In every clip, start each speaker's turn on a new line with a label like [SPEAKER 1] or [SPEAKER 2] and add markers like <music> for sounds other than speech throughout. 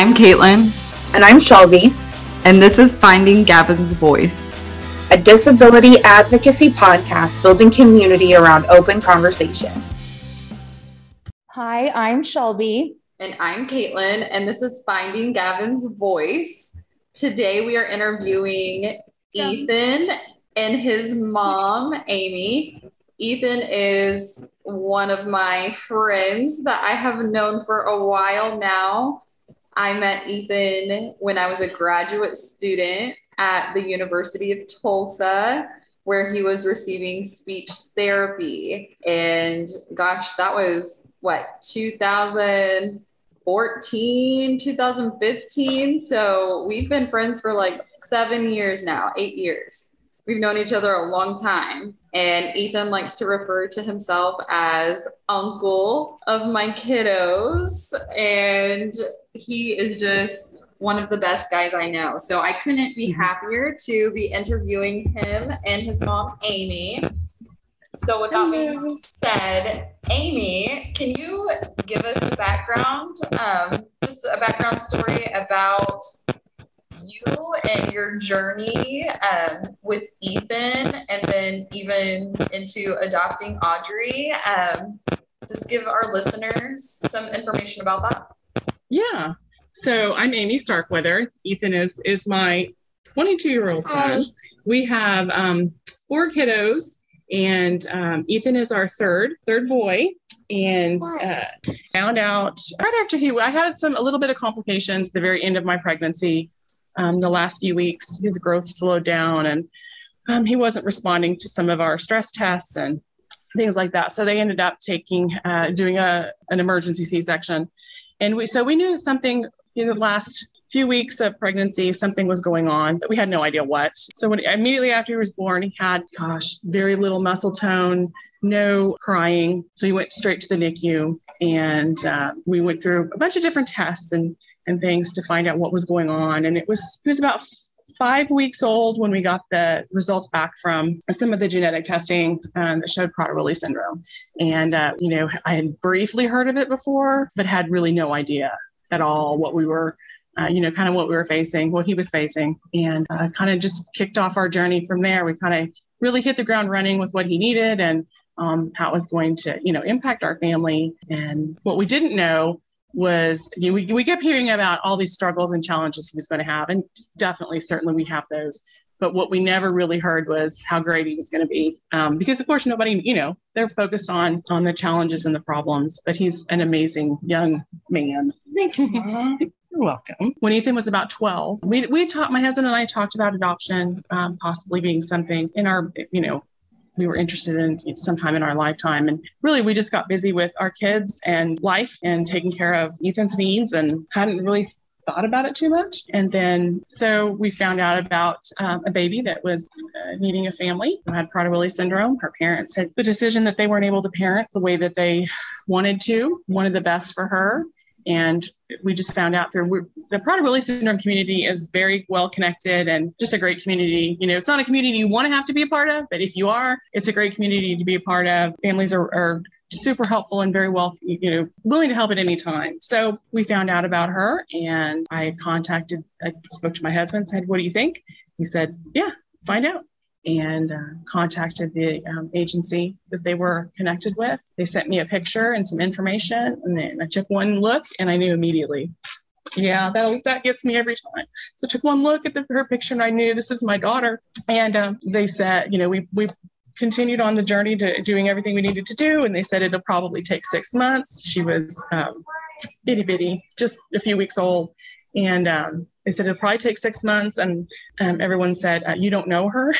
[SPEAKER 1] I'm Caitlin.
[SPEAKER 2] And I'm Shelby.
[SPEAKER 1] And this is Finding Gavin's Voice,
[SPEAKER 2] a disability advocacy podcast building community around open conversations.
[SPEAKER 3] Hi, I'm Shelby.
[SPEAKER 1] And I'm Caitlin. And this is Finding Gavin's Voice. Today we are interviewing Ethan and his mom, Amy. Ethan is one of my friends that I have known for a while now. I met Ethan when I was a graduate student at the University of Tulsa, where he was receiving speech therapy. And gosh, that was what, 2014, 2015? So we've been friends for like seven years now, eight years. We've known each other a long time. And Ethan likes to refer to himself as uncle of my kiddos. And he is just one of the best guys I know. So I couldn't be mm-hmm. happier to be interviewing him and his mom, Amy. So, with that being said, Amy, can you give us a background, um, just a background story about you and your journey um, with Ethan, and then even into adopting Audrey? Um, just give our listeners some information about that.
[SPEAKER 4] Yeah. So I'm Amy Starkweather. Ethan is is my 22 year old son. We have um, four kiddos, and um, Ethan is our third third boy. And uh, found out right after he, I had some a little bit of complications at the very end of my pregnancy. Um, the last few weeks, his growth slowed down, and um, he wasn't responding to some of our stress tests and things like that. So they ended up taking uh, doing a an emergency C section and we so we knew something in the last few weeks of pregnancy, something was going on, but we had no idea what. So when immediately after he was born, he had, gosh, very little muscle tone, no crying. So he went straight to the NICU, and uh, we went through a bunch of different tests and and things to find out what was going on. And it was he was about five weeks old when we got the results back from some of the genetic testing um, that showed Prader-Willi syndrome. And, uh, you know, I had briefly heard of it before, but had really no idea at all what we were uh, you know, kind of what we were facing, what he was facing, and uh, kind of just kicked off our journey from there. We kind of really hit the ground running with what he needed and um, how it was going to, you know, impact our family. And what we didn't know was you know, we, we kept hearing about all these struggles and challenges he was going to have and definitely certainly we have those but what we never really heard was how great he was going to be um, because of course nobody you know they're focused on on the challenges and the problems but he's an amazing young man
[SPEAKER 2] thanks
[SPEAKER 4] You're welcome. When Ethan was about 12, we, we talked, my husband and I talked about adoption um, possibly being something in our, you know, we were interested in sometime in our lifetime. And really, we just got busy with our kids and life and taking care of Ethan's needs and hadn't really thought about it too much. And then, so we found out about um, a baby that was uh, needing a family who had Prader-Willi syndrome. Her parents had the decision that they weren't able to parent the way that they wanted to, wanted the best for her. And we just found out through the Prader-Willi syndrome community is very well connected and just a great community. You know, it's not a community you want to have to be a part of, but if you are, it's a great community to be a part of. Families are, are super helpful and very well, you know, willing to help at any time. So we found out about her and I contacted, I spoke to my husband, said, What do you think? He said, Yeah, find out and uh, contacted the um, agency that they were connected with. They sent me a picture and some information, and then I took one look and I knew immediately. Yeah, that that gets me every time. So I took one look at the, her picture and I knew this is my daughter. And um, they said, you know, we we continued on the journey to doing everything we needed to do, and they said it'll probably take six months. She was um, itty bitty, just a few weeks old, and um, they said it'll probably take six months. And um, everyone said, uh, You don't know her.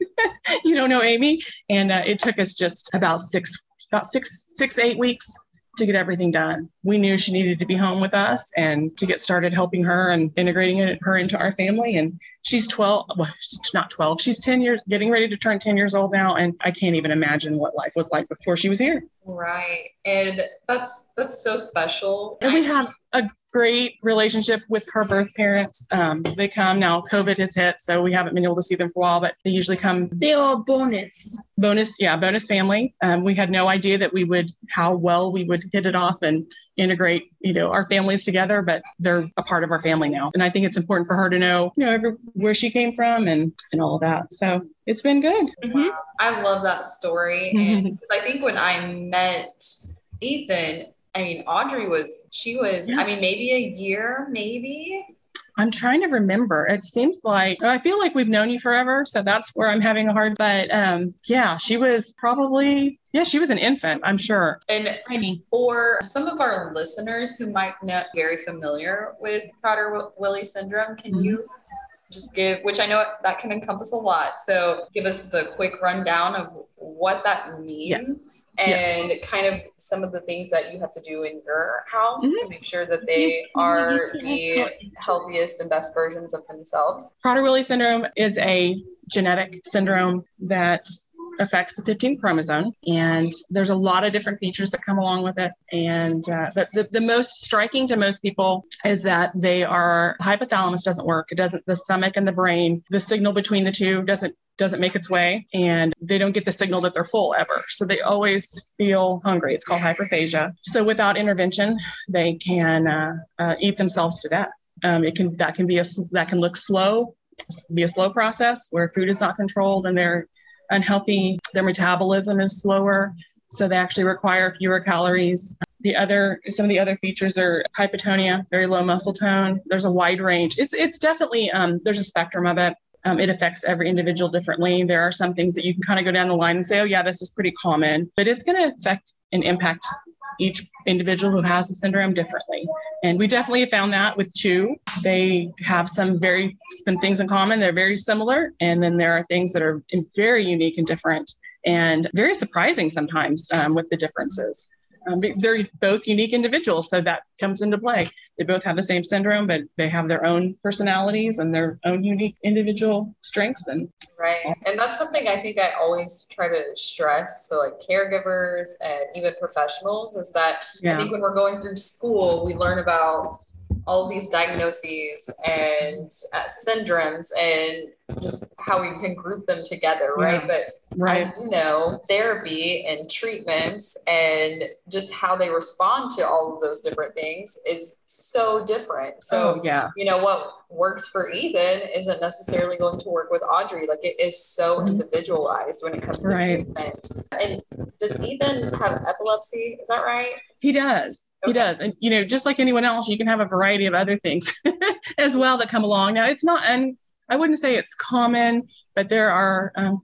[SPEAKER 4] <laughs> you don't know Amy. And uh, it took us just about six, about six, six, eight weeks to get everything done. We knew she needed to be home with us and to get started helping her and integrating her into our family. And she's 12, well, she's not 12, she's 10 years, getting ready to turn 10 years old now. And I can't even imagine what life was like before she was here.
[SPEAKER 1] Right. And that's that's so special.
[SPEAKER 4] And we have a great relationship with her birth parents. Um, they come now. COVID has hit, so we haven't been able to see them for a while. But they usually come.
[SPEAKER 5] They are bonus.
[SPEAKER 4] Bonus, yeah, bonus family. Um, we had no idea that we would how well we would hit it off and integrate, you know, our families together. But they're a part of our family now, and I think it's important for her to know, you know, every, where she came from and and all of that. So it's been good.
[SPEAKER 1] Wow. I love that story, <laughs> and because I think when I met Ethan, I mean, Audrey was, she was,
[SPEAKER 4] Yeah.
[SPEAKER 1] I mean, maybe a year, maybe.
[SPEAKER 4] I'm trying to remember. It seems like I feel like we've known you forever, so that's where I'm having a hard. But um, yeah, she was probably yeah, she was an infant. I'm sure.
[SPEAKER 1] And
[SPEAKER 5] Tiny.
[SPEAKER 1] for some of our listeners who might not be very familiar with Prader Willi syndrome, can
[SPEAKER 4] Mhm.
[SPEAKER 1] you just give, which I know that can encompass a lot. So give us the quick rundown of what that means and kind of some of the things that you have to do in your house to
[SPEAKER 4] Mhm.
[SPEAKER 1] make sure that they are the healthiest and best versions of themselves.
[SPEAKER 4] Prader-Willi syndrome is a genetic syndrome that affects the 15th chromosome, and there's a lot of different features that come along with it. And uh, but the, the most striking to most people is that they are hypothalamus doesn't work. It doesn't. The stomach and the brain, the signal between the two doesn't doesn't make its way, and they don't get the signal that they're full ever. So they always feel hungry. It's called hyperphagia. So without intervention, they can uh, uh, eat themselves to death. Um, it can that can be a that can look slow, be a slow process where food is not controlled and they're unhealthy. Their metabolism is slower, so they actually require fewer calories. The other some of the other features are hypotonia, very low muscle tone. There's a wide range. It's it's definitely um, there's a spectrum of it. Um, it affects every individual differently. There are some things that you can kind of go down the line and say, oh yeah, this is pretty common, but it's going to affect and impact each individual who has the syndrome differently. And we definitely found that with two. They have some very some things in common. They're very similar, and then there are things that are very unique and different, and very surprising sometimes um, with the differences. Um, they're both unique individuals, so that comes into play. They both have the same syndrome, but they have their own personalities and their own unique individual strengths. And
[SPEAKER 1] Right. And that's something I think I always try to stress to like caregivers and even professionals is that I think when we're going through school, we learn about all these diagnoses and uh, syndromes and just how we can group them together, right?
[SPEAKER 4] Yeah.
[SPEAKER 1] But
[SPEAKER 4] right.
[SPEAKER 1] as you know, therapy and treatments and just how they respond to all of those different things is so different. So
[SPEAKER 4] oh yeah,
[SPEAKER 1] you know what works for Ethan isn't necessarily going to work with Audrey. Like it is so
[SPEAKER 4] Mhm.
[SPEAKER 1] individualized when it comes to
[SPEAKER 4] Right.
[SPEAKER 1] treatment. And does Ethan have epilepsy? Is that right?
[SPEAKER 4] He does. He does. And, you know, just like anyone else, you can have a variety of other things <laughs> as well that come along. Now, it's not, and I wouldn't say it's common, but there are um,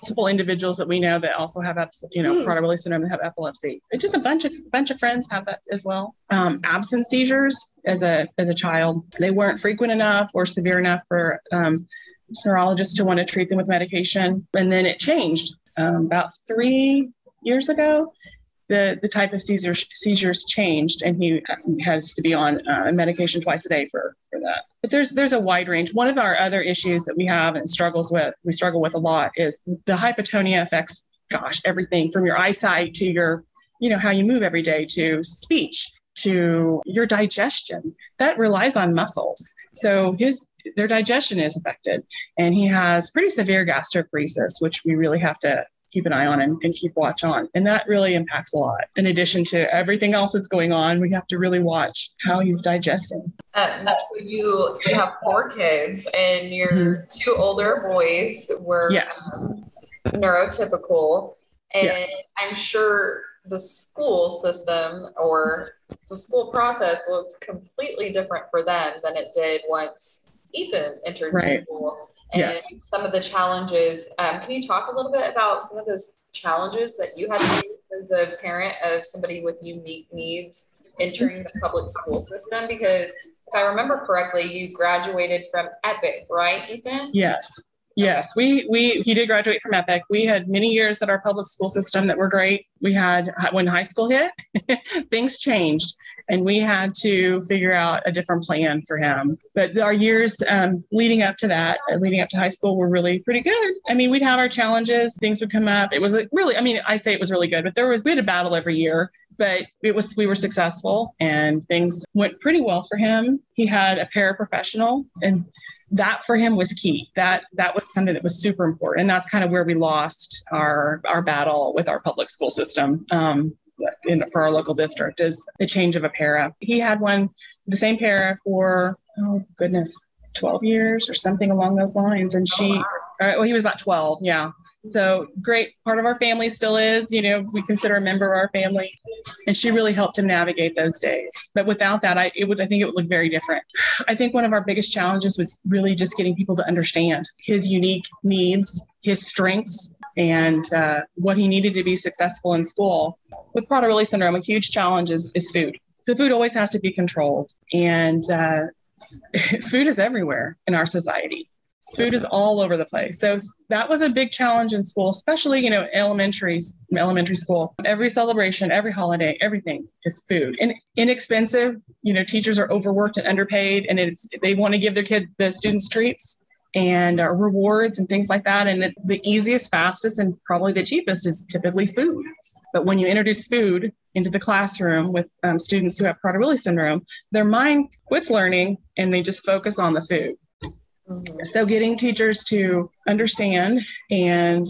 [SPEAKER 4] multiple individuals that we know that also have, you know,
[SPEAKER 5] Hmm.
[SPEAKER 4] Prader-Willi syndrome that have epilepsy. And just a bunch of bunch of friends have that as well. Um, absent seizures as a as a child, they weren't frequent enough or severe enough for um, neurologists to want to treat them with medication. And then it changed um, about three years ago the the type of seizures seizures changed, and he has to be on uh, medication twice a day for for that. But there's there's a wide range. One of our other issues that we have and struggles with we struggle with a lot is the hypotonia affects gosh everything from your eyesight to your you know how you move every day to speech to your digestion that relies on muscles so his their digestion is affected and he has pretty severe gastroparesis which we really have to keep an eye on and, and keep watch on. And that really impacts a lot. In addition to everything else that's going on, we have to really watch how he's digesting.
[SPEAKER 1] Uh, so you you have four kids, and your
[SPEAKER 4] Mhm.
[SPEAKER 1] two older boys were
[SPEAKER 4] Yes.
[SPEAKER 1] um, neurotypical, and
[SPEAKER 4] Yes.
[SPEAKER 1] I'm sure the school system or the school process looked completely different for them than it did once Ethan entered
[SPEAKER 4] Right.
[SPEAKER 1] school. And
[SPEAKER 4] Yes.
[SPEAKER 1] some of the challenges. Um, can you talk a little bit about some of those challenges that you had as a parent of somebody with unique needs entering the public school system? Because if I remember correctly, you graduated from Epic, right, Ethan?
[SPEAKER 4] Yes. Yes, we we he did graduate from Epic. We had many years at our public school system that were great. We had when high school hit, <laughs> things changed, and we had to figure out a different plan for him. But our years um, leading up to that, uh, leading up to high school, were really pretty good. I mean, we'd have our challenges, things would come up. It was really, I mean, I say it was really good, but there was we had a battle every year but it was we were successful and things went pretty well for him he had a paraprofessional and that for him was key. That that was something that was super important. And that's kind of where we lost our our battle with our public school system um, in, for our local district is the change of a para. He had one the same para for oh goodness 12 years or something along those lines. And she oh, wow. uh, well he was about 12 yeah so great part of our family still is, you know, we consider a member of our family. And she really helped him navigate those days. But without that, I it would I think it would look very different. I think one of our biggest challenges was really just getting people to understand his unique needs, his strengths, and uh, what he needed to be successful in school. With Prader-Willi syndrome, a huge challenge is, is food. The food always has to be controlled. And uh, <laughs> food is everywhere in our society food is all over the place. So that was a big challenge in school, especially, you know, elementary, elementary school. Every celebration, every holiday, everything is food and inexpensive. You know, teachers are overworked and underpaid and it's, they want to give their kid, the students treats and uh, rewards and things like that. And it, the easiest, fastest, and probably the cheapest is typically food. But when you introduce food into the classroom with um, students who have Prader-Willi syndrome, their mind quits learning and they just focus on the food. Mm-hmm. So, getting teachers to understand and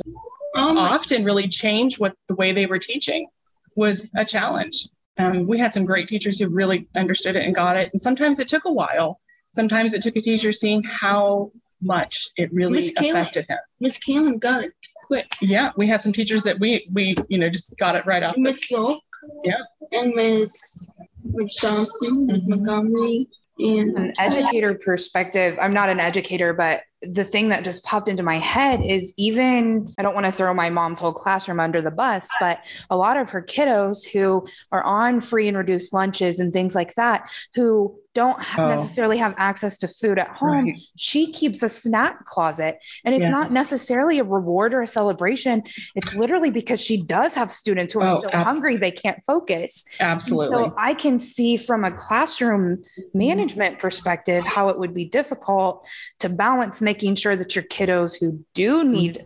[SPEAKER 4] um, often really change what the way they were teaching was a challenge. Um, we had some great teachers who really understood it and got it. And sometimes it took a while. Sometimes it took a teacher seeing how much it really affected him.
[SPEAKER 5] Miss Kalen got it quick.
[SPEAKER 4] Yeah, we had some teachers that we we you know just got it right off.
[SPEAKER 5] Miss York.
[SPEAKER 4] Yeah.
[SPEAKER 5] And Miss Miss Johnson, mm-hmm. Montgomery, and
[SPEAKER 3] an educator perspective i'm not an educator but the thing that just popped into my head is even I don't want to throw my mom's whole classroom under the bus, but a lot of her kiddos who are on free and reduced lunches and things like that, who don't oh. necessarily have access to food at home, right. she keeps a snack closet. And it's yes. not necessarily a reward or a celebration. It's literally because she does have students who are oh, so abs- hungry they can't focus.
[SPEAKER 4] Absolutely.
[SPEAKER 3] So I can see from a classroom management perspective how it would be difficult to balance making sure that your kiddos who do need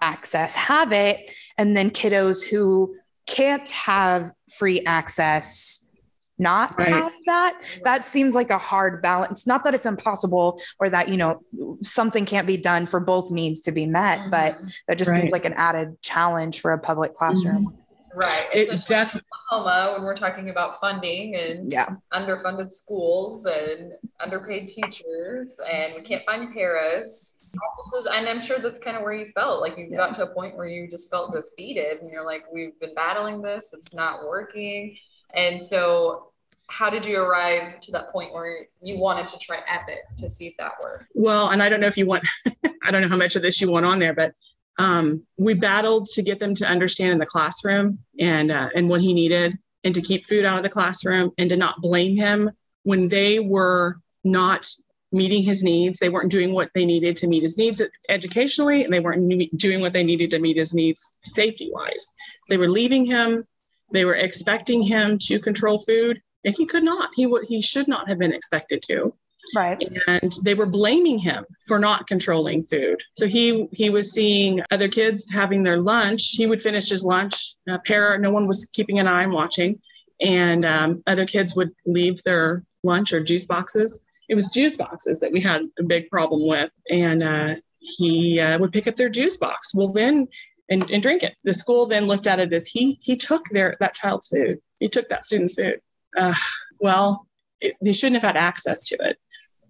[SPEAKER 3] access have it, and then kiddos who can't have free access not right. have that that seems like a hard balance not that it's impossible or that you know something can't be done for both needs to be met mm-hmm. but that just right. seems like an added challenge for a public classroom mm-hmm.
[SPEAKER 1] Right. It definitely Oklahoma when we're talking about funding and
[SPEAKER 3] yeah.
[SPEAKER 1] underfunded schools and underpaid teachers and we can't find paras. And I'm sure that's kind of where you felt like you yeah. got to a point where you just felt defeated and you're like, we've been battling this, it's not working. And so how did you arrive to that point where you wanted to try Epic to see if that worked?
[SPEAKER 4] Well, and I don't know if you want, <laughs> I don't know how much of this you want on there, but um, we battled to get them to understand in the classroom and uh, and what he needed, and to keep food out of the classroom, and to not blame him when they were not meeting his needs. They weren't doing what they needed to meet his needs educationally, and they weren't doing what they needed to meet his needs safety wise. They were leaving him. They were expecting him to control food, and he could not. He would. He should not have been expected to.
[SPEAKER 3] Right.
[SPEAKER 4] And they were blaming him for not controlling food. So he he was seeing other kids having their lunch. He would finish his lunch. A pair, no one was keeping an eye and watching. And um, other kids would leave their lunch or juice boxes. It was juice boxes that we had a big problem with. And uh, he uh, would pick up their juice box. Well, then and, and drink it. The school then looked at it as he he took their that child's food. He took that student's food. Uh, well, it, they shouldn't have had access to it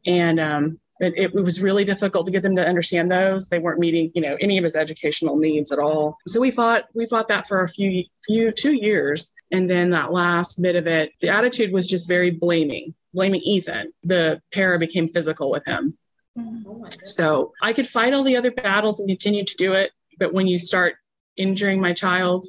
[SPEAKER 4] and um, it, it, was really difficult to get them to understand those. They weren't meeting, you know, any of his educational needs at all. So we fought, we fought that for a few, few two years, and then that last bit of it, the attitude was just very blaming, blaming Ethan. The para became physical with him. Oh so I could fight all the other battles and continue to do it, but when you start injuring my child,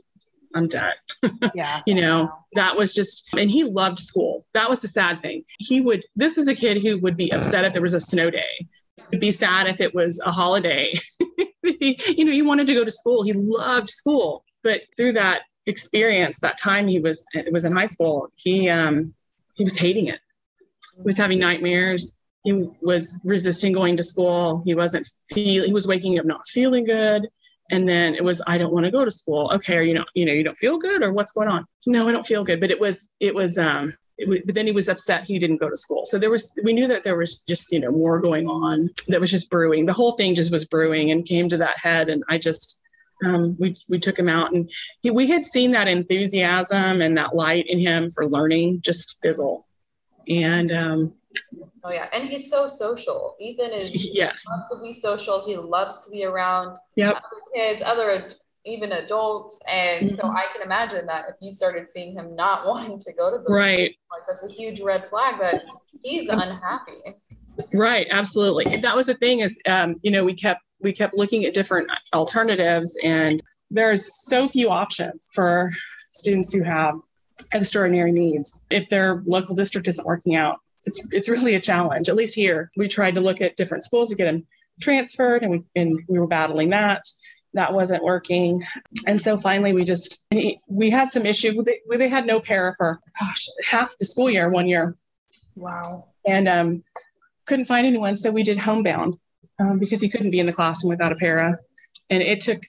[SPEAKER 4] I'm done. <laughs>
[SPEAKER 3] Yeah.
[SPEAKER 4] you know, that was just, and he loved school. That was the sad thing. He would, this is a kid who would be upset if there was a snow day He'd be sad if it was a holiday. <laughs> he, you know, he wanted to go to school. He loved school, but through that experience, that time he was it was in high school, he um he was hating it. He was having nightmares. He was resisting going to school. He wasn't feel he was waking up not feeling good. And then it was, I don't want to go to school. Okay, are you not, you know, you don't feel good or what's going on? No, I don't feel good. But it was, it was, um, it was, but then he was upset he didn't go to school. So there was, we knew that there was just, you know, more going on that was just brewing. The whole thing just was brewing and came to that head. And I just, um, we, we took him out and he, we had seen that enthusiasm and that light in him for learning just fizzle. And um,
[SPEAKER 1] Oh yeah, and he's so social. Ethan is <laughs>
[SPEAKER 4] yes,
[SPEAKER 1] loves to be social. He loves to be around
[SPEAKER 4] yep.
[SPEAKER 1] other kids, other ad- even adults, and so
[SPEAKER 4] Mhm.
[SPEAKER 1] I can imagine that if you started seeing him not <laughs> wanting to go to the
[SPEAKER 4] right.
[SPEAKER 1] like that's a huge red flag that he's unhappy.
[SPEAKER 4] Right, absolutely. And that was the thing is, um, you know, we kept we kept looking at different alternatives, and there's so few options for students who have extraordinary needs. If their local district isn't working out, it's it's really a challenge. At least here, we tried to look at different schools to get them transferred, and we and we were battling that. That wasn't working, and so finally we just we had some issue. They, they had no para for gosh half the school year one year
[SPEAKER 3] Wow.
[SPEAKER 4] and um, couldn't find anyone. So we did homebound um, because he couldn't be in the classroom without a para, and it took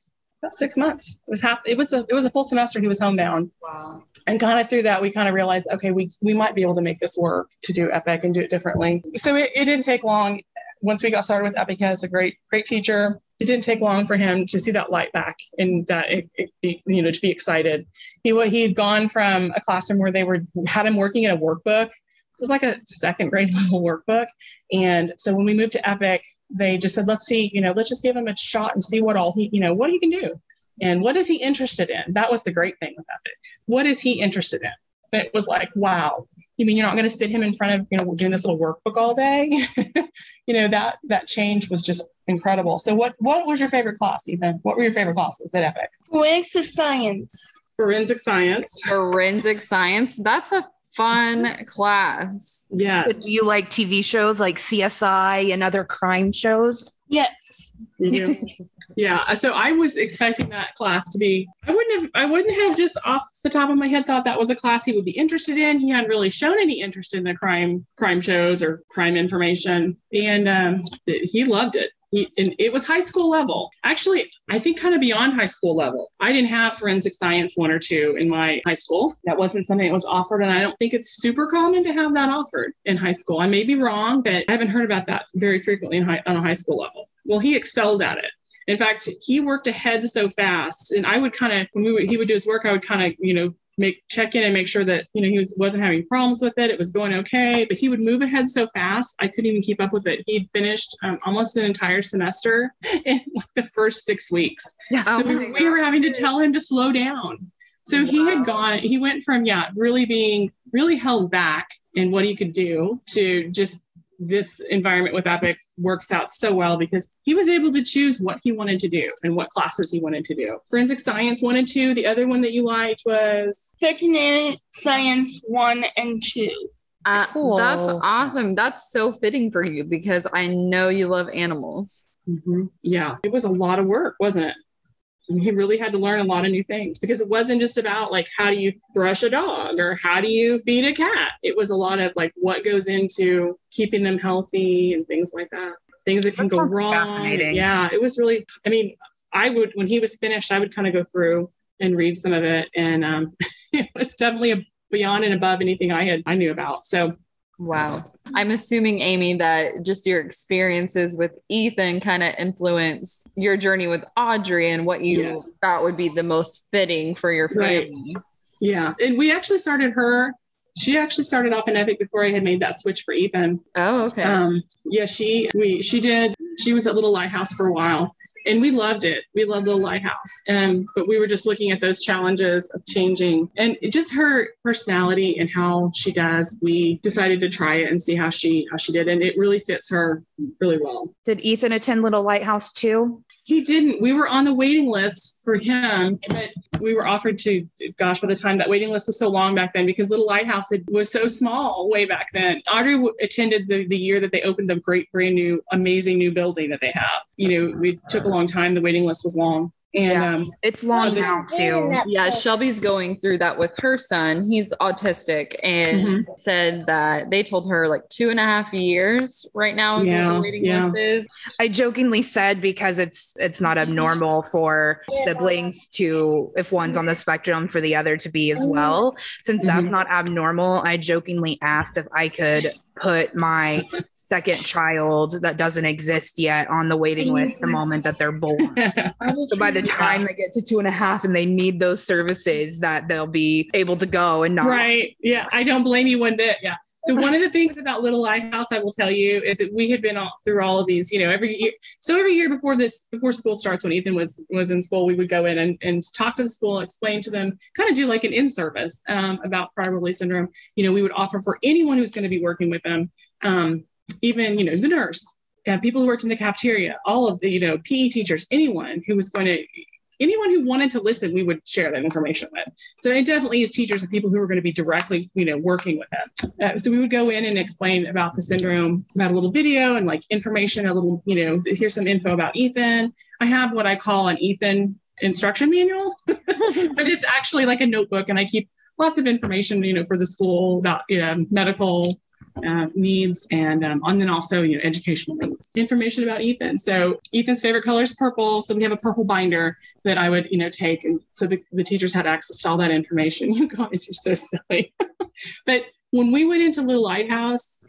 [SPEAKER 4] about six months. It was half. It was a it was a full semester. He was homebound,
[SPEAKER 1] Wow.
[SPEAKER 4] and kind of through that we kind of realized, okay, we we might be able to make this work to do Epic and do it differently. So it, it didn't take long. Once we got started with Epic, he has a great great teacher. It didn't take long for him to see that light back and that it, it, you know to be excited. He he had gone from a classroom where they were had him working in a workbook it was like a second grade <laughs> level workbook. And so when we moved to Epic, they just said, let's see, you know, let's just give him a shot and see what all he, you know, what he can do. And what is he interested in? That was the great thing with Epic. What is he interested in? It was like, wow, you mean you're not going to sit him in front of, you know, doing this little workbook all day? <laughs> you know, that that change was just incredible. So what what was your favorite class, Ethan? What were your favorite classes at Epic?
[SPEAKER 5] Forensic science.
[SPEAKER 4] Forensic science.
[SPEAKER 1] Forensic science. That's a fun class.
[SPEAKER 4] Yes.
[SPEAKER 3] Do you like TV shows like CSI and other crime shows?
[SPEAKER 5] Yes.
[SPEAKER 4] You do? <laughs> yeah. So I was expecting that class to be. I wouldn't have. I wouldn't have just off the top of my head thought that was a class he would be interested in. He hadn't really shown any interest in the crime crime shows or crime information, and um, he loved it. And it was high school level. Actually, I think kind of beyond high school level. I didn't have forensic science one or two in my high school. That wasn't something that was offered, and I don't think it's super common to have that offered in high school. I may be wrong, but I haven't heard about that very frequently high, on a high school level. Well, he excelled at it. In fact, he worked ahead so fast, and I would kind of when we would, he would do his work, I would kind of you know make check in and make sure that you know he was wasn't having problems with it. It was going okay, but he would move ahead so fast, I couldn't even keep up with it. He'd finished um, almost an entire semester <laughs> in like the first six weeks.
[SPEAKER 1] Oh
[SPEAKER 4] so we, we were having to tell him to slow down. So he had gone, he went from, yeah, really being really held back in what he could do to just this environment with Epic works out so well because he was able to choose what he wanted to do and what classes he wanted to do. Forensic science wanted to. The other one that you liked was
[SPEAKER 5] Veterinary science one and two.
[SPEAKER 1] Uh,
[SPEAKER 3] Cool.
[SPEAKER 1] That's awesome. That's so fitting for you because I know you love animals.
[SPEAKER 4] Mhm. yeah, it was a lot of work, wasn't it? He really had to learn a lot of new things because it wasn't just about like how do you brush a dog or how do you feed a cat. It was a lot of like what goes into keeping them healthy and things like that. Things that can
[SPEAKER 3] That
[SPEAKER 4] go wrong.
[SPEAKER 3] fascinating.
[SPEAKER 4] Yeah, it was really. I mean, I would when he was finished, I would kind of go through and read some of it, and um, <laughs> it was definitely beyond and above anything I had I knew about. So
[SPEAKER 1] Wow. I'm assuming, Amy, that just your experiences with Ethan kind of influenced your journey with Audrey and what you
[SPEAKER 4] Yes.
[SPEAKER 1] thought would be the most fitting for your
[SPEAKER 4] Right.
[SPEAKER 1] family.
[SPEAKER 4] yeah, and we actually started her. She actually started off in Epic before I had made that switch for Ethan.
[SPEAKER 1] Oh, okay.
[SPEAKER 4] Um, yeah, she we she did. She was at Little Lighthouse for a while, and we loved it. We loved Little Lighthouse. Um, but we were just looking at those challenges of changing, and just her personality and how she does. We decided to try it and see how she how she did, and it really fits her really well.
[SPEAKER 3] Did Ethan attend Little Lighthouse too?
[SPEAKER 4] He didn't. We were on the waiting list for him, but we were offered to, gosh, by the time that waiting list was so long back then, because Little Lighthouse was so small way back then. Audrey w- attended the, the year that they opened the great, brand new, amazing new building that they have. You know, it took a long time. The waiting list was long. And
[SPEAKER 3] Yeah.
[SPEAKER 4] um,
[SPEAKER 3] It's long now too.
[SPEAKER 1] Yeah, Shelby's going through that with her son. He's autistic and said that they told her like two and a half years right now is what
[SPEAKER 4] Yeah,
[SPEAKER 1] the waiting
[SPEAKER 4] yeah.
[SPEAKER 1] list is.
[SPEAKER 3] I jokingly said because it's it's not abnormal for siblings to if one's on the spectrum for the other to be as well. Since that's not abnormal, I jokingly asked if I could put my second <laughs> child that doesn't exist yet on the waiting list the moment that they're born. <laughs> So by the time they get to two and a half and they need those services, that they'll be able to go and not.
[SPEAKER 4] Right. Yeah. I don't blame you one bit. Yeah. So one of the things about Little Lighthouse, I will tell you, is that we had been all through all of these, you know, every year. So every year before this, before school starts, when Ethan was was in school, we would go in and, and talk to the school, explain to them, kind of do like an in-service um, about Prader-Willi syndrome. You know, we would offer for anyone who's going to be working with them, um, even you know the nurse, uh, people who worked in the cafeteria, all of the you know PE teachers, anyone who was going to anyone who wanted to listen, we would share that information with. So it definitely is teachers and people who are going to be directly, you know, working with them. Uh, so we would go in and explain about the syndrome, about a little video and like information, a little, you know, here's some info about Ethan. I have what I call an Ethan instruction manual, <laughs> but it's actually like a notebook, and I keep lots of information, you know, for the school about you know medical uh, needs and um, and then also you know educational needs information about ethan. So ethan's favorite color is purple. So we have a purple binder that i would you know take and so the, the teachers had access to all that information. <laughs> You guys are so silly. <laughs> But when we went into little lighthouse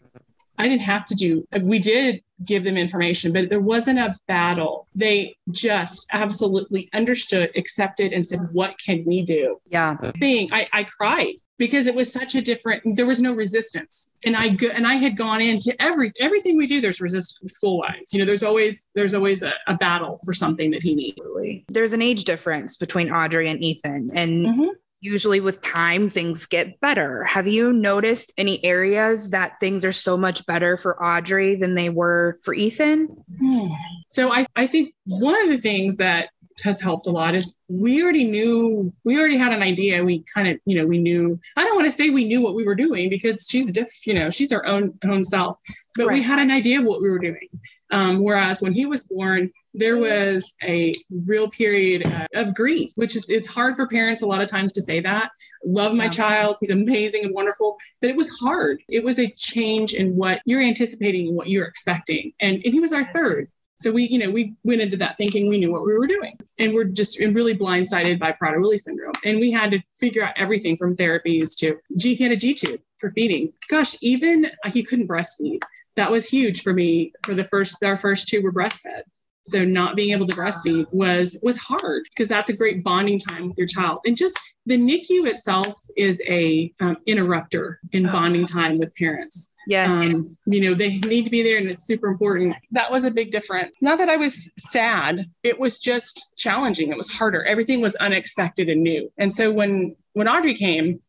[SPEAKER 4] i didn't have to do we did give them information but there wasn't a battle. They just absolutely understood accepted and said what can we do?
[SPEAKER 3] Yeah.
[SPEAKER 4] thing. I, I cried because it was such a different there was no resistance. And i go, and i had gone into every everything we do there's resistance school wise you know there's always there's always a, a battle for something that he needs.
[SPEAKER 3] There's an age difference between Audrey and Ethan. And
[SPEAKER 4] Mhm.
[SPEAKER 3] Usually with time, things get better. Have you noticed any areas that things are so much better for Audrey than they were for Ethan? Hmm.
[SPEAKER 4] so I, I think one of the things that has helped a lot is we already knew we already had an idea. We kind of you know we knew i don't want to say we knew what we were doing because she's diff you know she's her own own self but we had an idea of what we were doing. Um, whereas when he was born there was a real period uh, of grief which is it's hard for parents a lot of times to say that. Love my
[SPEAKER 3] Yeah.
[SPEAKER 4] child he's amazing and wonderful but it was hard. It was a change in what you're anticipating and what you're expecting. And, and he was our third so we, you know, we went into that thinking we knew what we were doing, and we're just really blindsided by Prader-Willi syndrome. And we had to figure out everything from therapies to G. He had a G tube for feeding. Gosh, even uh, he couldn't breastfeed. That was huge for me. For the first, our first two were breastfed. So not being able to breastfeed was was hard because that's a great bonding time with your child. And just the NICU itself is a um, interrupter in bonding time with parents
[SPEAKER 3] Yes.
[SPEAKER 4] um, you know they need to be there and it's super important. That was a big difference. Not that i was sad. It was just challenging. It was harder. Everything was unexpected and new. And so when when audrey came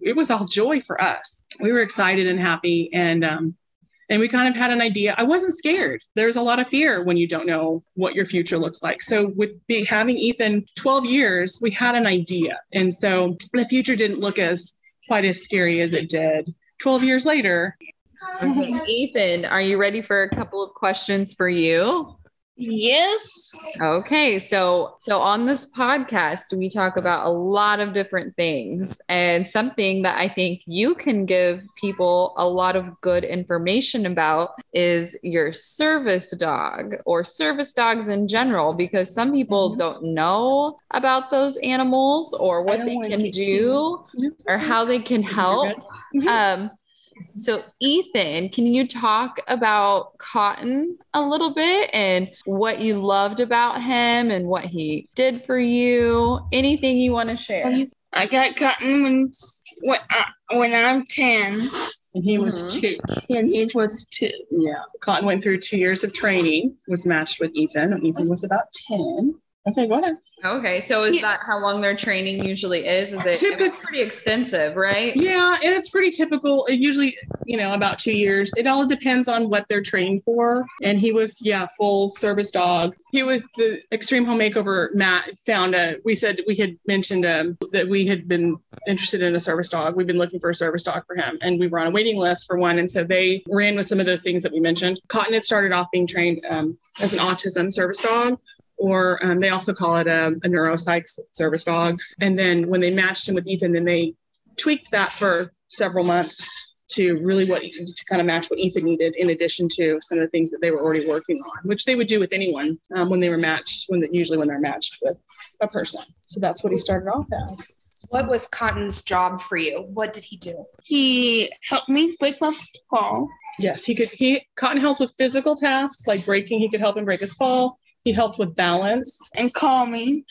[SPEAKER 4] it was all joy for us. We were excited and happy and um and we kind of had an idea. I wasn't scared. There's a lot of fear when you don't know what your future looks like. So with be, having ethan 12 years we had an idea. And so the future didn't look as quite as scary as it did 12 years later
[SPEAKER 1] Okay, Ethan, are you ready for a couple of questions for you?
[SPEAKER 5] Yes.
[SPEAKER 1] Okay, so so on this podcast we talk about a lot of different things and something that I think you can give people a lot of good information about is your service dog or service dogs in general because some people don't know about those animals or what they can do or how they can help. Um, so, Ethan, can you talk about Cotton a little bit and what you loved about him and what he did for you? Anything you want to share?
[SPEAKER 5] I got cotton when when, I, when I'm ten,
[SPEAKER 4] and he was
[SPEAKER 1] Mhm.
[SPEAKER 4] two.
[SPEAKER 5] and he was two.
[SPEAKER 4] Yeah, Cotton went through two years of training, was matched with Ethan. and Ethan was about ten. Okay, go ahead.
[SPEAKER 1] Okay, so is
[SPEAKER 5] Yeah.
[SPEAKER 1] that how long their training usually is? Is it
[SPEAKER 4] Typic-
[SPEAKER 1] it's pretty extensive, right?
[SPEAKER 4] Yeah, and it's pretty typical. It usually, you know, about two years. It all depends on what they're trained for. And he was, yeah, full service dog. He was the extreme home makeover. Matt found a. We said we had mentioned um, that we had been interested in a service dog. We've been looking for a service dog for him, and we were on a waiting list for one. And so they ran with some of those things that we mentioned. Cotton had started off being trained um, as an autism service dog. Or um, they also call it a, a neuropsych service dog. And then when they matched him with Ethan, then they tweaked that for several months to really what to kind of match what Ethan needed, in addition to some of the things that they were already working on, which they would do with anyone um, when they were matched. When the, usually when they're matched with a person, so that's what he started off as.
[SPEAKER 3] What was Cotton's job for you? What did he do?
[SPEAKER 5] He helped me break my fall.
[SPEAKER 4] Yes, he could. He Cotton helped with physical tasks like breaking. He could help him break his fall. He helped with balance.
[SPEAKER 5] and calming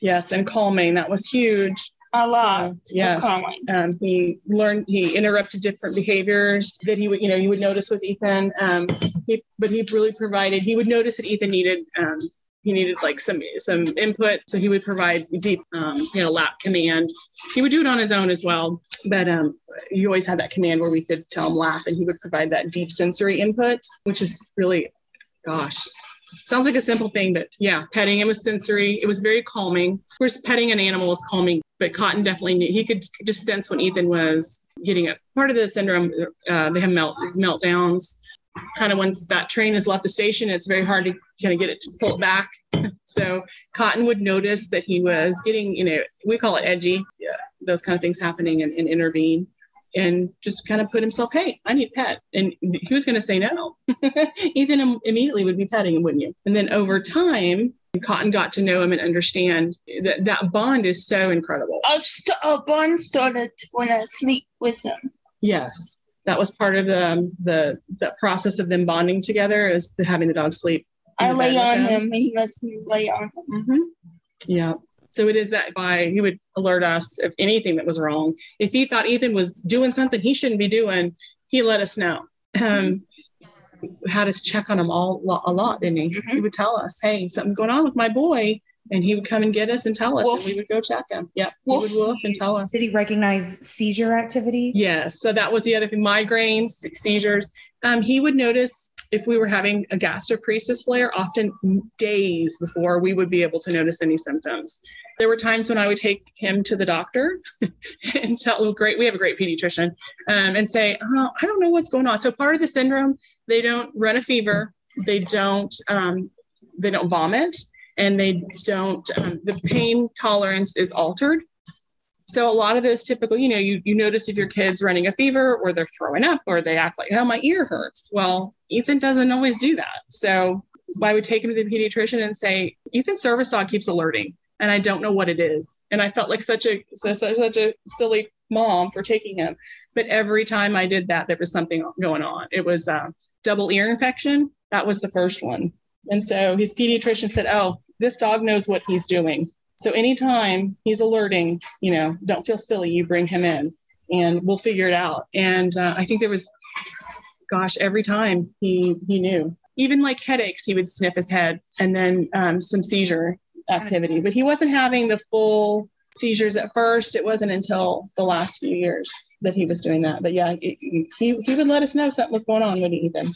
[SPEAKER 4] Yes, and calming. That was huge.
[SPEAKER 5] a lot.
[SPEAKER 4] So, yes.
[SPEAKER 5] Calming.
[SPEAKER 4] Um, he learned he interrupted different behaviors that he would you know you would notice with Ethan. Um, he, but he really provided. He would notice that Ethan needed um, he needed like some some input, so he would provide deep um, you know lap command. He would do it on his own as well, but um, you always had that command where we could tell him lap, and he would provide that deep sensory input, which is really, gosh. Sounds like a simple thing, but yeah, petting it was sensory. It was very calming. Of course, petting an animal is calming, but Cotton definitely knew he could just sense when Ethan was getting it. Part of the syndrome, uh, they have melt meltdowns. Kind of once that train has left the station, it's very hard to kind of get it to pull it back. <laughs> so Cotton would notice that he was getting, you know, we call it edgy, yeah, those kind of things happening and, and intervene and just kind of put himself, hey, I need a pet. And he was going to say no. <laughs> Ethan immediately would be petting him, wouldn't you? And then over time, Cotton got to know him and understand that that bond is so incredible.
[SPEAKER 5] Our, st- our bond started when I sleep with him.
[SPEAKER 4] Yes, that was part of the um, the the process of them bonding together is the, having the dog sleep.
[SPEAKER 5] I lay on
[SPEAKER 4] them.
[SPEAKER 5] him and he lets me lay on him.
[SPEAKER 4] hmm Yeah. So it is that why he would alert us of anything that was wrong. If he thought Ethan was doing something he shouldn't be doing, he let us know. Um, had us check on him all a lot, didn't he? He would tell us, "Hey, something's going on with my boy," and he would come and get us and tell us,
[SPEAKER 5] Woof.
[SPEAKER 4] and we would go check him. Yep, he would woof and tell us.
[SPEAKER 3] Did he recognize seizure activity?
[SPEAKER 4] Yes. So that was the other thing migraines, seizures. Um, he would notice if we were having a gastroparesis flare, often days before we would be able to notice any symptoms. There were times when I would take him to the doctor <laughs> and tell, great, we have a great pediatrician, um, and say, oh, I don't know what's going on. So part of the syndrome, they don't run a fever, they don't, um, they don't vomit, and they don't. Um, the pain tolerance is altered. So a lot of those typical, you know, you, you notice if your kid's running a fever or they're throwing up or they act like, oh, my ear hurts. Well, Ethan doesn't always do that. So I would take him to the pediatrician and say, Ethan's service dog keeps alerting and I don't know what it is. And I felt like such a such, such a silly mom for taking him. But every time I did that, there was something going on. It was uh, double ear infection. That was the first one. And so his pediatrician said, oh, this dog knows what he's doing. So anytime he's alerting, you know, don't feel silly. You bring him in, and we'll figure it out. And uh, I think there was, gosh, every time he he knew. Even like headaches, he would sniff his head, and then um, some seizure activity. But he wasn't having the full seizures at first. It wasn't until the last few years that he was doing that. But yeah, it, he he would let us know something was going on with Ethan.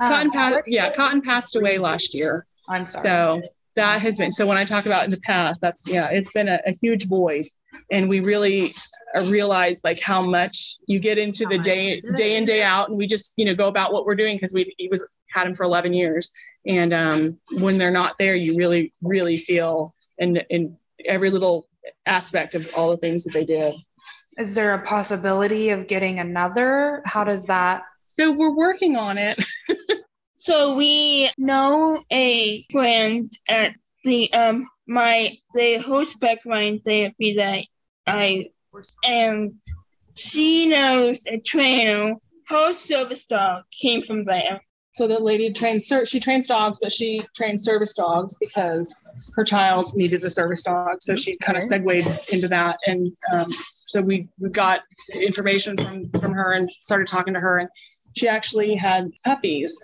[SPEAKER 4] Cotton,
[SPEAKER 3] Um,
[SPEAKER 4] pa- yeah, Cotton passed away last year.
[SPEAKER 3] I'm sorry.
[SPEAKER 4] So that has been so when I talk about in the past, that's yeah, it's been a, a huge void. And we really uh, realize like how much you get into the day day in, day out, and we just, you know, go about what we're doing because we he was had him for 11 years. And um, when they're not there, you really, really feel in in every little aspect of all the things that they did.
[SPEAKER 3] Is there a possibility of getting another? How does that?
[SPEAKER 4] So we're working on it. <laughs>
[SPEAKER 5] So we know a friend at the um my the host background therapy that I and she knows a trainer. Her service dog came from there.
[SPEAKER 4] So the lady trains, she trains dogs, but she trains service dogs because her child needed a service dog. So she kind of segued into that. And um, so we, we got information from, from her and started talking to her. And she actually had puppies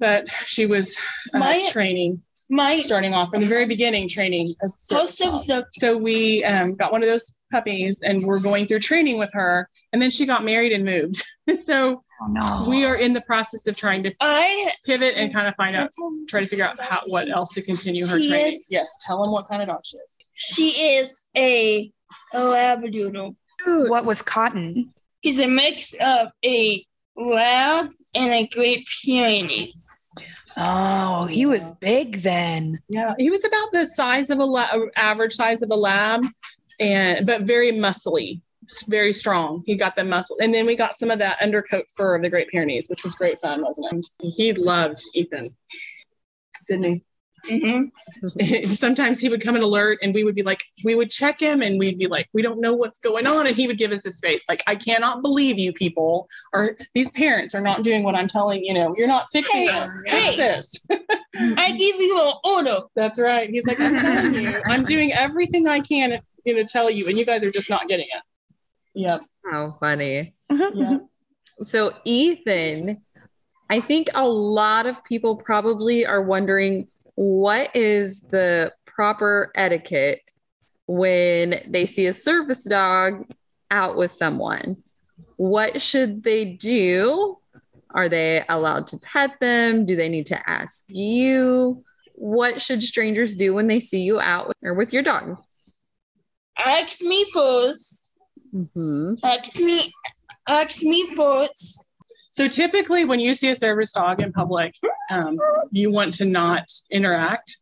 [SPEAKER 4] that she was uh,
[SPEAKER 5] My-
[SPEAKER 4] training.
[SPEAKER 5] my
[SPEAKER 4] starting off from the very beginning training. as a
[SPEAKER 5] house
[SPEAKER 4] service
[SPEAKER 5] service
[SPEAKER 4] dog.
[SPEAKER 5] dog.
[SPEAKER 4] So we um, got one of those puppies and we're going through training with her. And then she got married and moved. <laughs> so
[SPEAKER 3] Oh no.
[SPEAKER 4] we are in the process of trying to
[SPEAKER 5] I
[SPEAKER 4] pivot and kind of find out, try to figure out how what else to continue her training.
[SPEAKER 5] is-
[SPEAKER 4] Yes, tell them what kind of dog she is.
[SPEAKER 5] she is a, a labradoodle.
[SPEAKER 3] What was Cotton?
[SPEAKER 5] He's a mix of a lab and a Great Pyrenees.
[SPEAKER 3] Oh, he was big then.
[SPEAKER 4] Yeah, he was about the size of a la- uh, average size of a lab, and but very muscly, very strong. He got the muscle, and then we got some of that undercoat fur of the Great Pyrenees, which was great fun, wasn't it? He loved Ethan, didn't he?
[SPEAKER 5] Hmm <laughs>
[SPEAKER 4] Sometimes he would come and alert, and we would be like, we would check him, and we'd be like, we don't know what's going on, and he would give us this face, like, I cannot believe you people, or these parents are not doing what I'm telling you. Know you're not fixing
[SPEAKER 5] Hey,
[SPEAKER 4] this. Fix
[SPEAKER 5] hey.
[SPEAKER 4] this.
[SPEAKER 5] I give you an order.
[SPEAKER 4] That's right. He's like, I'm telling you, I'm doing everything I can you know, tell you, and you guys are just not getting it. Yep.
[SPEAKER 1] How funny.
[SPEAKER 4] Yeah. <laughs>
[SPEAKER 1] So, Ethan, I think a lot of people probably are wondering what is the proper etiquette when they see a service dog out with someone? What should they do? Are they allowed to pet them? Do they need to ask you? What should strangers do when they see you out with, or with your dog?
[SPEAKER 5] Ask me first.
[SPEAKER 1] Mm-hmm.
[SPEAKER 5] Ask me. Ask me first.
[SPEAKER 4] So typically, when you see a service dog in public, um, you want to not interact.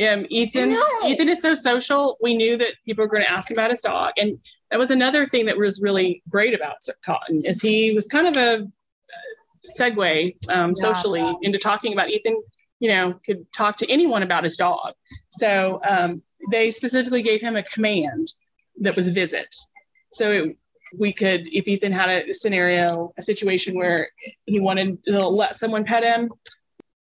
[SPEAKER 4] Um, Ethan's Ethan is so social. We knew that people were going to ask about his dog, and that was another thing that was really great about Cotton is he was kind of a segue um,
[SPEAKER 3] Yeah.
[SPEAKER 4] socially into talking about Ethan. You know, could talk to anyone about his dog. So um, they specifically gave him a command that was visit. So it, we could, if Ethan had a scenario, a situation where he wanted to let someone pet him,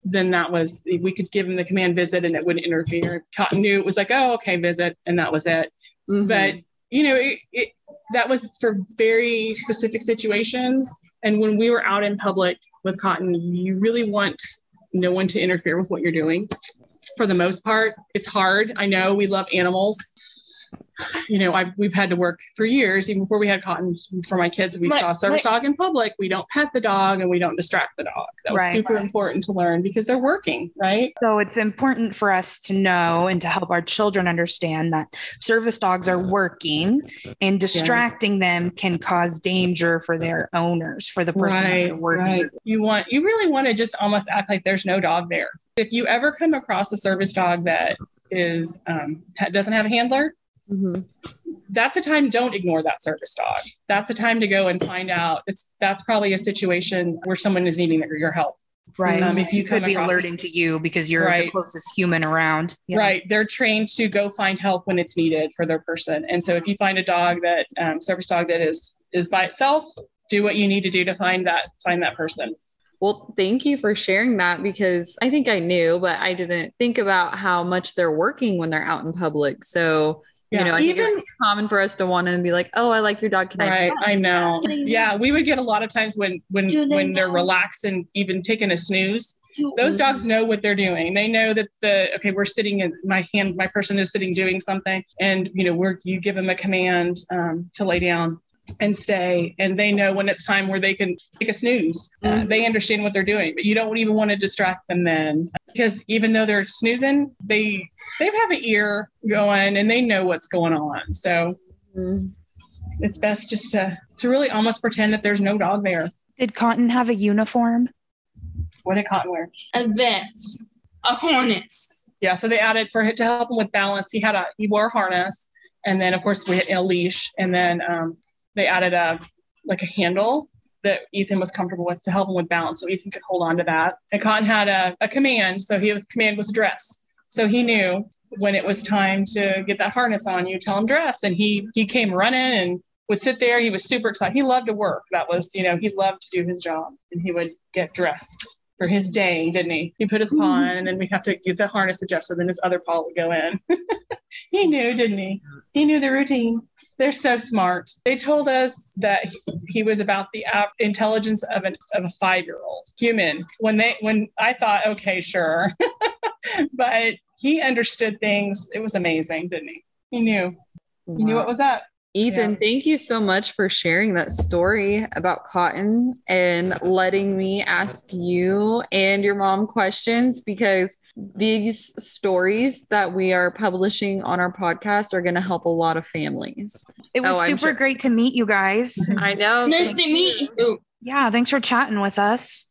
[SPEAKER 4] then that was we could give him the command visit and it wouldn't interfere. If Cotton knew it was like, oh, okay, visit, and that was it.
[SPEAKER 1] Mm-hmm.
[SPEAKER 4] But you know, it, it that was for very specific situations. And when we were out in public with Cotton, you really want no one to interfere with what you're doing. For the most part, it's hard. I know we love animals. You know, I've we've had to work for years, even before we had Cotton. For my kids, we
[SPEAKER 5] My-
[SPEAKER 4] saw a service dog in public. We don't pet the dog and we don't distract the dog. That was
[SPEAKER 3] Right.
[SPEAKER 4] super important to learn because they're working, right?
[SPEAKER 3] So it's important for us to know and to help our children understand that service dogs are working and distracting them can cause danger for their owners, for the person that
[SPEAKER 4] Right,
[SPEAKER 3] they're working
[SPEAKER 4] right. You want you really want to just almost act like there's no dog there. If you ever come across a service dog that is um, doesn't have a handler,
[SPEAKER 1] Mhm.
[SPEAKER 4] that's a time. Don't ignore that service dog. That's a time to go and find out. It's that's probably a situation where someone is needing your your help.
[SPEAKER 3] Right.
[SPEAKER 4] Um, if you
[SPEAKER 3] you could be
[SPEAKER 4] across-
[SPEAKER 3] alerting to you because you're the closest human around. Yeah.
[SPEAKER 4] Right. They're trained to go find help when it's needed for their person. And so if you find a dog that um, service dog that is is by itself, do what you need to do to find that find that person.
[SPEAKER 1] Well, thank you for sharing that because I think I knew, but I didn't think about how much they're working when they're out in public. So,
[SPEAKER 4] Yeah,
[SPEAKER 1] you know, I think
[SPEAKER 4] even-
[SPEAKER 1] it's common for us to want to be like, oh, I like your dog. Can I?
[SPEAKER 4] Right,
[SPEAKER 1] pet
[SPEAKER 4] I know. Yeah, we would get a lot of times when when
[SPEAKER 5] they
[SPEAKER 4] when they're relaxed and even taking a snooze.
[SPEAKER 5] Do-
[SPEAKER 4] Those dogs know what they're doing. They know that the okay, we're sitting in my hand, my person is sitting doing something, and you know, we're you give them a command um, to lay down and stay, and they know when it's time where they can take a snooze. Uh,
[SPEAKER 1] Mhm.
[SPEAKER 4] they understand what they're doing, but you don't even want to distract them then, because even though they're snoozing, they they have an ear going and they know what's going on. So
[SPEAKER 1] Mhm.
[SPEAKER 4] it's best just to to really almost pretend that there's no dog there.
[SPEAKER 3] Did Cotton have a uniform?
[SPEAKER 4] What did Cotton wear?
[SPEAKER 5] a vest, a harness.
[SPEAKER 4] Yeah, so they added for it to help him with balance. He had a he wore a harness, and then of course we had a leash, and then um, they added a like a handle that Ethan was comfortable with to help him with balance, so Ethan could hold on to that. And Cotton had a, a command, so he his command was dress. So he knew when it was time to get that harness on, you tell him dress, and he he came running and would sit there. He was super excited. He loved to work. That was you know he loved to do his job, and he would get dressed for his day, didn't he? He put his mm-hmm. paw in, and then we have to get the harness adjusted. Then his other paw would go in. <laughs> he knew, didn't he? He knew the routine. They're so smart. They told us that he was about the intelligence of an of a five year old human. When they when I thought, okay, sure, <laughs> but he understood things. It was amazing, didn't he? He knew. He knew what was up.
[SPEAKER 1] Ethan,
[SPEAKER 4] Yeah.
[SPEAKER 1] thank you so much for sharing that story about cotton and letting me ask you and your mom questions because these stories that we are publishing on our podcast are going to help a lot of families.
[SPEAKER 3] It was
[SPEAKER 1] Oh,
[SPEAKER 3] super
[SPEAKER 1] sure.
[SPEAKER 3] great to meet you guys.
[SPEAKER 1] I know.
[SPEAKER 5] Nice to meet you.
[SPEAKER 3] Yeah, thanks for chatting with us.